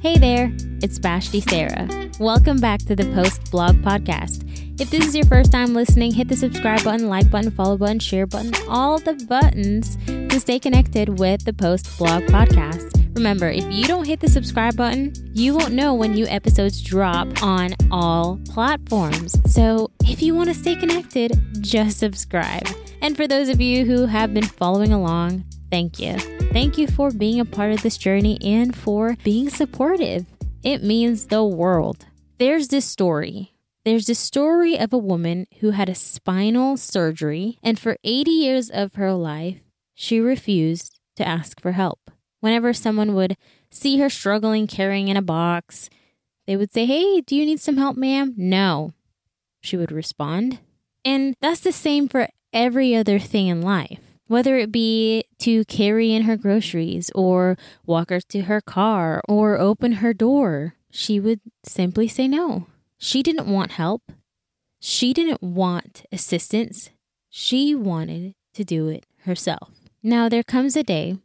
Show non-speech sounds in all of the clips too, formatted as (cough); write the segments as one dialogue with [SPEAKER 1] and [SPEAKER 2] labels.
[SPEAKER 1] Hey there, it's Vashti Sarah. Welcome back to the Post Blog Podcast. If this is your first time listening, hit the subscribe button, like button, follow button, share button, all the buttons to stay connected with the Post Blog Podcast. Remember, if you don't hit the subscribe button, you won't know when new episodes drop on all platforms. So if you want to stay connected, just subscribe. And for those of you who have been following along, thank you. Thank you for being a part of this journey and for being supportive. It means the world. There's this story. There's this story of a woman who had a spinal surgery, and for 80 years of her life, she refused to ask for help. Whenever someone would see her struggling carrying in a box, they would say, Hey, do you need some help, ma'am? No, she would respond. And that's the same for every other thing in life whether it be to carry in her groceries or walk her to her car or open her door, she would simply say no. She didn't want help. She didn't want assistance. She wanted to do it herself. Now, there comes a day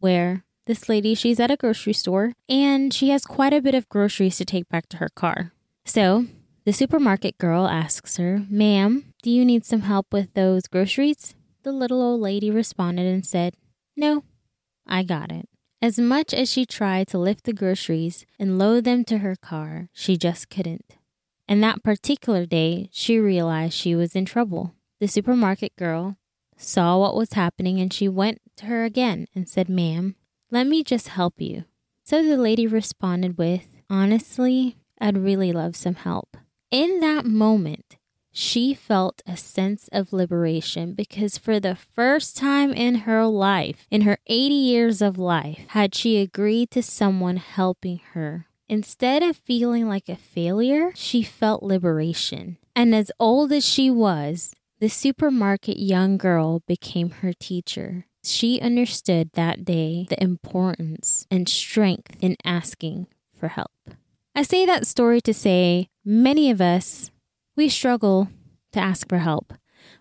[SPEAKER 1] where this lady, she's at a grocery store and she has quite a bit of groceries to take back to her car. So, the supermarket girl asks her, Ma'am, do you need some help with those groceries? The little old lady responded and said, No, I got it. As much as she tried to lift the groceries and load them to her car, she just couldn't. And that particular day, she realized she was in trouble. The supermarket girl saw what was happening and she went to her again and said, Ma'am, let me just help you. So the lady responded with, Honestly, I'd really love some help. In that moment, she felt a sense of liberation because for the first time in her life, in her 80 years of life, had she agreed to someone helping her. Instead of feeling like a failure, she felt liberation. And as old as she was, the supermarket young girl became her teacher. She understood that day the importance and strength in asking for help. I say that story to say many of us we struggle to ask for help.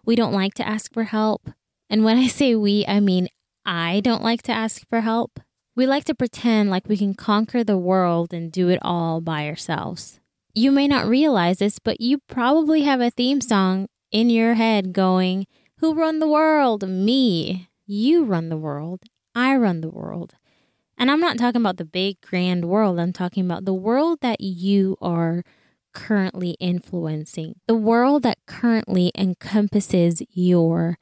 [SPEAKER 1] We don't like to ask for help. And when I say we, I mean I don't like to ask for help. We like to pretend like we can conquer the world and do it all by ourselves. You may not realize this, but you probably have a theme song in your head going, Who run the world? Me. You run the world. I run the world. And I'm not talking about the big, grand world. I'm talking about the world that you are currently influencing, the world that currently encompasses your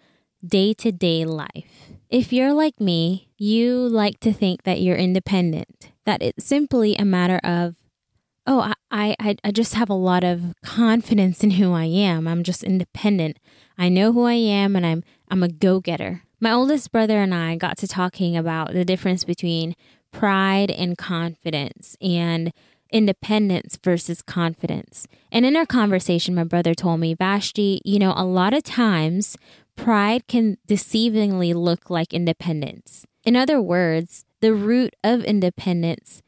[SPEAKER 1] day to day life. If you're like me, you like to think that you're independent, that it's simply a matter of, oh, I, I, I just have a lot of confidence in who I am. I'm just independent. I know who I am and I'm, I'm a go getter. My oldest brother and I got to talking about the difference between pride and confidence and independence versus confidence. And in our conversation, my brother told me, Vashti, you know, a lot of times pride can deceivingly look like independence. In other words, the root of independence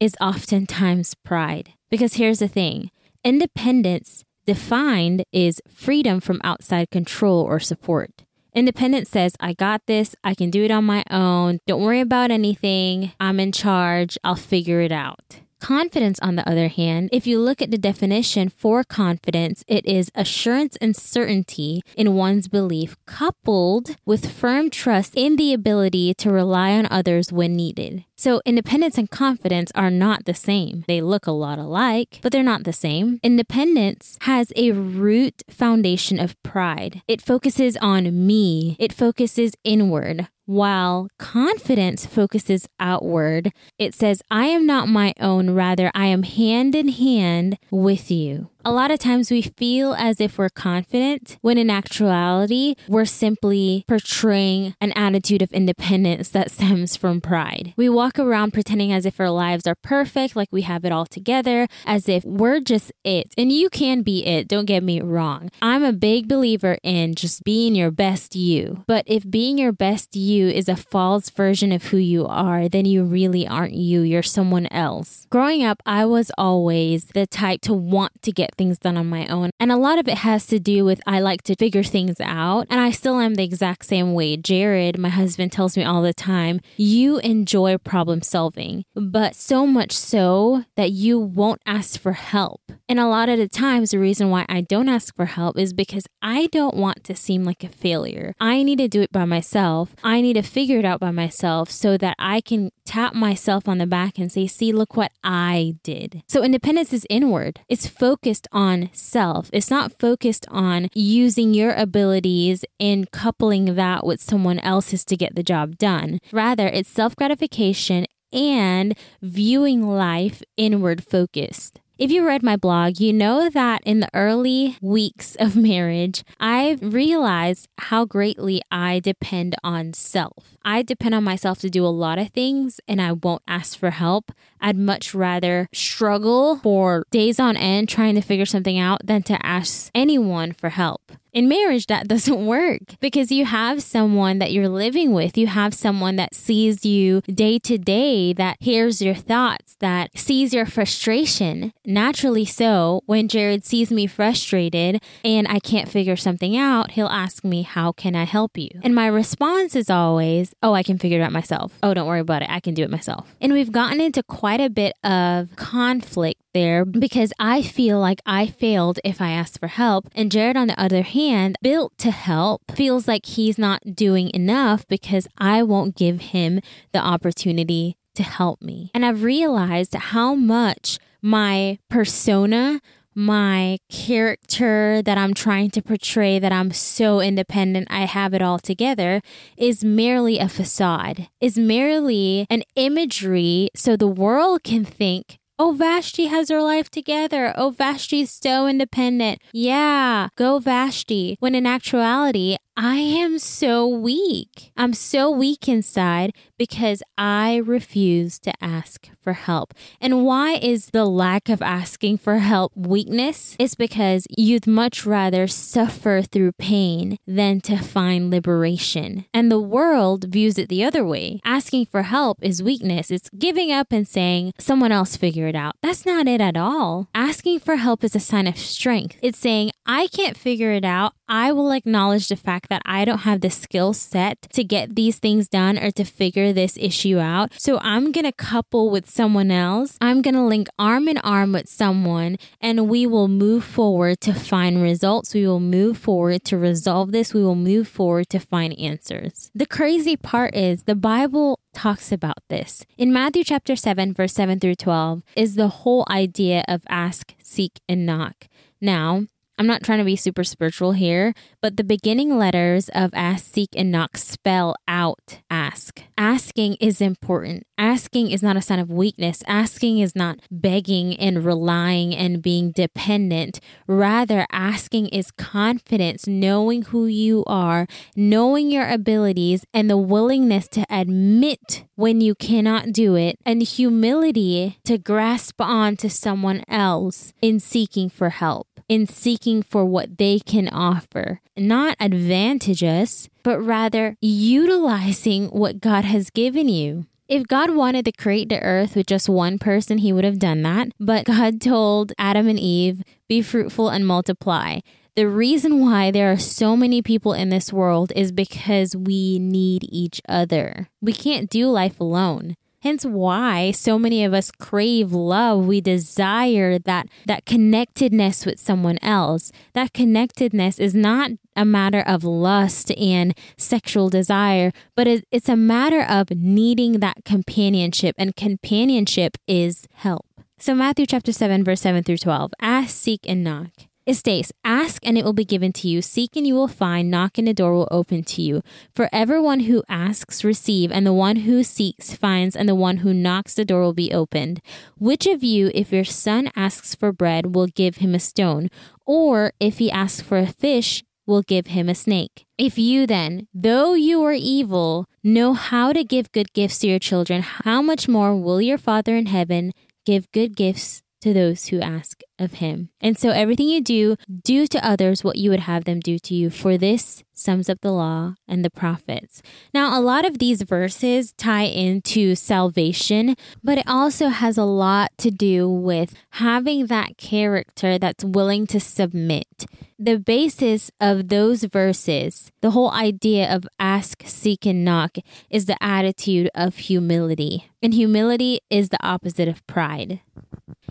[SPEAKER 1] is oftentimes pride. Because here's the thing independence defined is freedom from outside control or support. Independence says, I got this, I can do it on my own, don't worry about anything, I'm in charge, I'll figure it out. Confidence, on the other hand, if you look at the definition for confidence, it is assurance and certainty in one's belief, coupled with firm trust in the ability to rely on others when needed. So, independence and confidence are not the same. They look a lot alike, but they're not the same. Independence has a root foundation of pride. It focuses on me, it focuses inward. While confidence focuses outward, it says, I am not my own, rather, I am hand in hand with you. A lot of times we feel as if we're confident when in actuality, we're simply portraying an attitude of independence that (laughs) stems from pride. We walk around pretending as if our lives are perfect, like we have it all together, as if we're just it. And you can be it, don't get me wrong. I'm a big believer in just being your best you. But if being your best you is a false version of who you are, then you really aren't you. You're someone else. Growing up, I was always the type to want to get things done on my own. And a lot of it has to do with I like to figure things out. And I still am the exact same way. Jared, my husband, tells me all the time, you enjoy problem solving, but so much so that you won't ask for help. And a lot of the times, the reason why I don't ask for help is because I don't want to seem like a failure. I need to do it by myself. I need to figure it out by myself so that I can tap myself on the back and say, see, look what I did. So independence is inward. It's focused on self. It's not focused on using your abilities and coupling that with someone else's to get the job done. Rather, it's self gratification and viewing life inward focused. If you read my blog, you know that in the early weeks (laughs) of marriage, I realized how greatly I depend on self. I depend on myself to do a lot of things and I won't ask for help. I'd much rather struggle for days on end trying to figure something out than to ask anyone for help. In marriage, that doesn't (laughs) work because you have someone that you're living with. You have someone that sees you day to day, that hears your thoughts, that sees your frustration. Naturally, so when Jared sees me frustrated and I can't figure something out, he'll ask me, How can I help you? And my response is always, Oh, I can figure it out myself. Oh, don't worry about it. I can do it myself. And we've gotten into quite a bit of conflict there because I feel like I failed if I asked for help. And Jared, on the other hand, built to help, feels like he's not doing enough because I won't give him the opportunity to help me. And I've realized how much my persona my character that I'm trying to portray, that I'm so independent, I have it all together, is merely a facade, is merely an imagery so the world can think Oh, Vashti has her life together. Oh, Vashti's so independent. Yeah, go Vashti. When in actuality, I am so weak. I'm so weak inside because I refuse to ask for help. And why is the lack of asking for help weakness? It's because you'd much rather suffer through pain than to find liberation. And the world views it the other way. Asking for help is weakness. It's giving up and saying, someone else figure it out. That's not it at all. Asking for help is a sign of strength. It's saying, I can't figure it out. I will acknowledge the fact that I don't have the skill set to get these things done or to figure this issue out. So I'm going to couple with someone else. I'm going to link arm in arm with someone and we will move forward to find results. We will move forward to resolve this. We will move forward to find answers. The crazy part is the Bible talks about this. In Matthew chapter 7 verse 7 through 12 is the whole idea of ask, seek and knock. Now, I'm not trying to be super spiritual here, but the beginning letters of ask, seek, and knock spell out ask. Asking is important. Asking is not a sign of weakness. Asking is not begging and relying and being dependent. Rather, asking is confidence, knowing who you are, knowing your abilities, and the willingness to admit when you cannot do it, and humility to grasp on to someone else in seeking for help in seeking for what they can offer, not advantage us, but rather utilizing what God has given you. If God wanted to create the earth with just one person, he would have done that. But God told Adam and Eve, be fruitful and multiply. The reason why there are so many people in this world is because we need each other. We can't do life alone. Hence why so many of us crave love. We desire that that connectedness with someone else. That connectedness is not a matter of lust and sexual desire, but it's a matter of needing that companionship and companionship is help. So Matthew chapter 7 verse 7 through 12. Ask, seek and knock. It states, Ask and it will be given to you, seek and you will find, knock and the door will open to you. For everyone who asks, receive, and the one who seeks, finds, and the one who knocks, the door will be opened. Which of you, if your son asks for bread, will give him a stone? Or if he asks for a fish, will give him a snake? If you then, though you are evil, know how to give good gifts to your children, how much more will your Father in heaven give good gifts to those who ask of him. And so everything you do, do to others what you would have them do to you. For this sums up the law and the prophets. Now, a lot of these verses tie into salvation, but it also has a lot to do with having that character that's willing to submit. The basis of those verses, the whole idea of ask, seek, and knock, is the attitude of humility. And humility is the opposite of pride.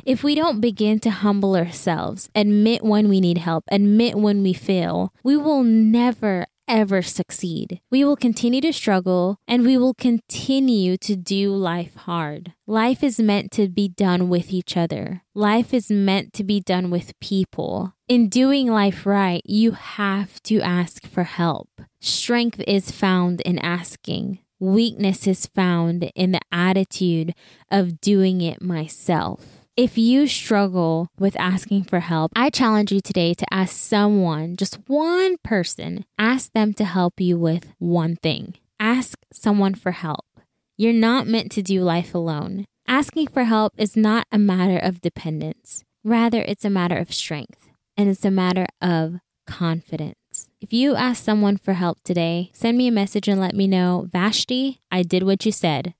[SPEAKER 1] If we don't begin to humble ourselves, admit when we need help, admit when we fail, we will never ever succeed. We will continue to struggle and we will continue to do life hard. Life is meant to be done with each other. Life is meant to be done with people. In doing life right, you have to ask for help. Strength is found in asking. Weakness is found in the attitude of doing it myself. If you struggle with asking for help, I challenge you today to ask someone, just one person, ask them to help you with one thing. Ask someone for help. You're not meant to do life alone. Asking for help is not a matter of dependence. Rather, it's a matter of strength and it's a matter of confidence. If you ask someone for help today, send me a message and let me know, Vashti, I did what you said.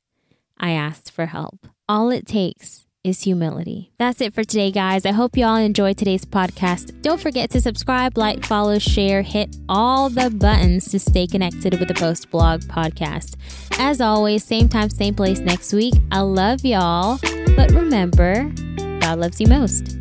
[SPEAKER 1] I asked for help. All it takes is humility. That's it for today, guys. I hope you all enjoyed today's podcast. Don't forget to subscribe, like, follow, share, hit all the buttons to stay connected with the Post Blog podcast. As always, same time, same place next week. I love y'all. But remember, God loves you most.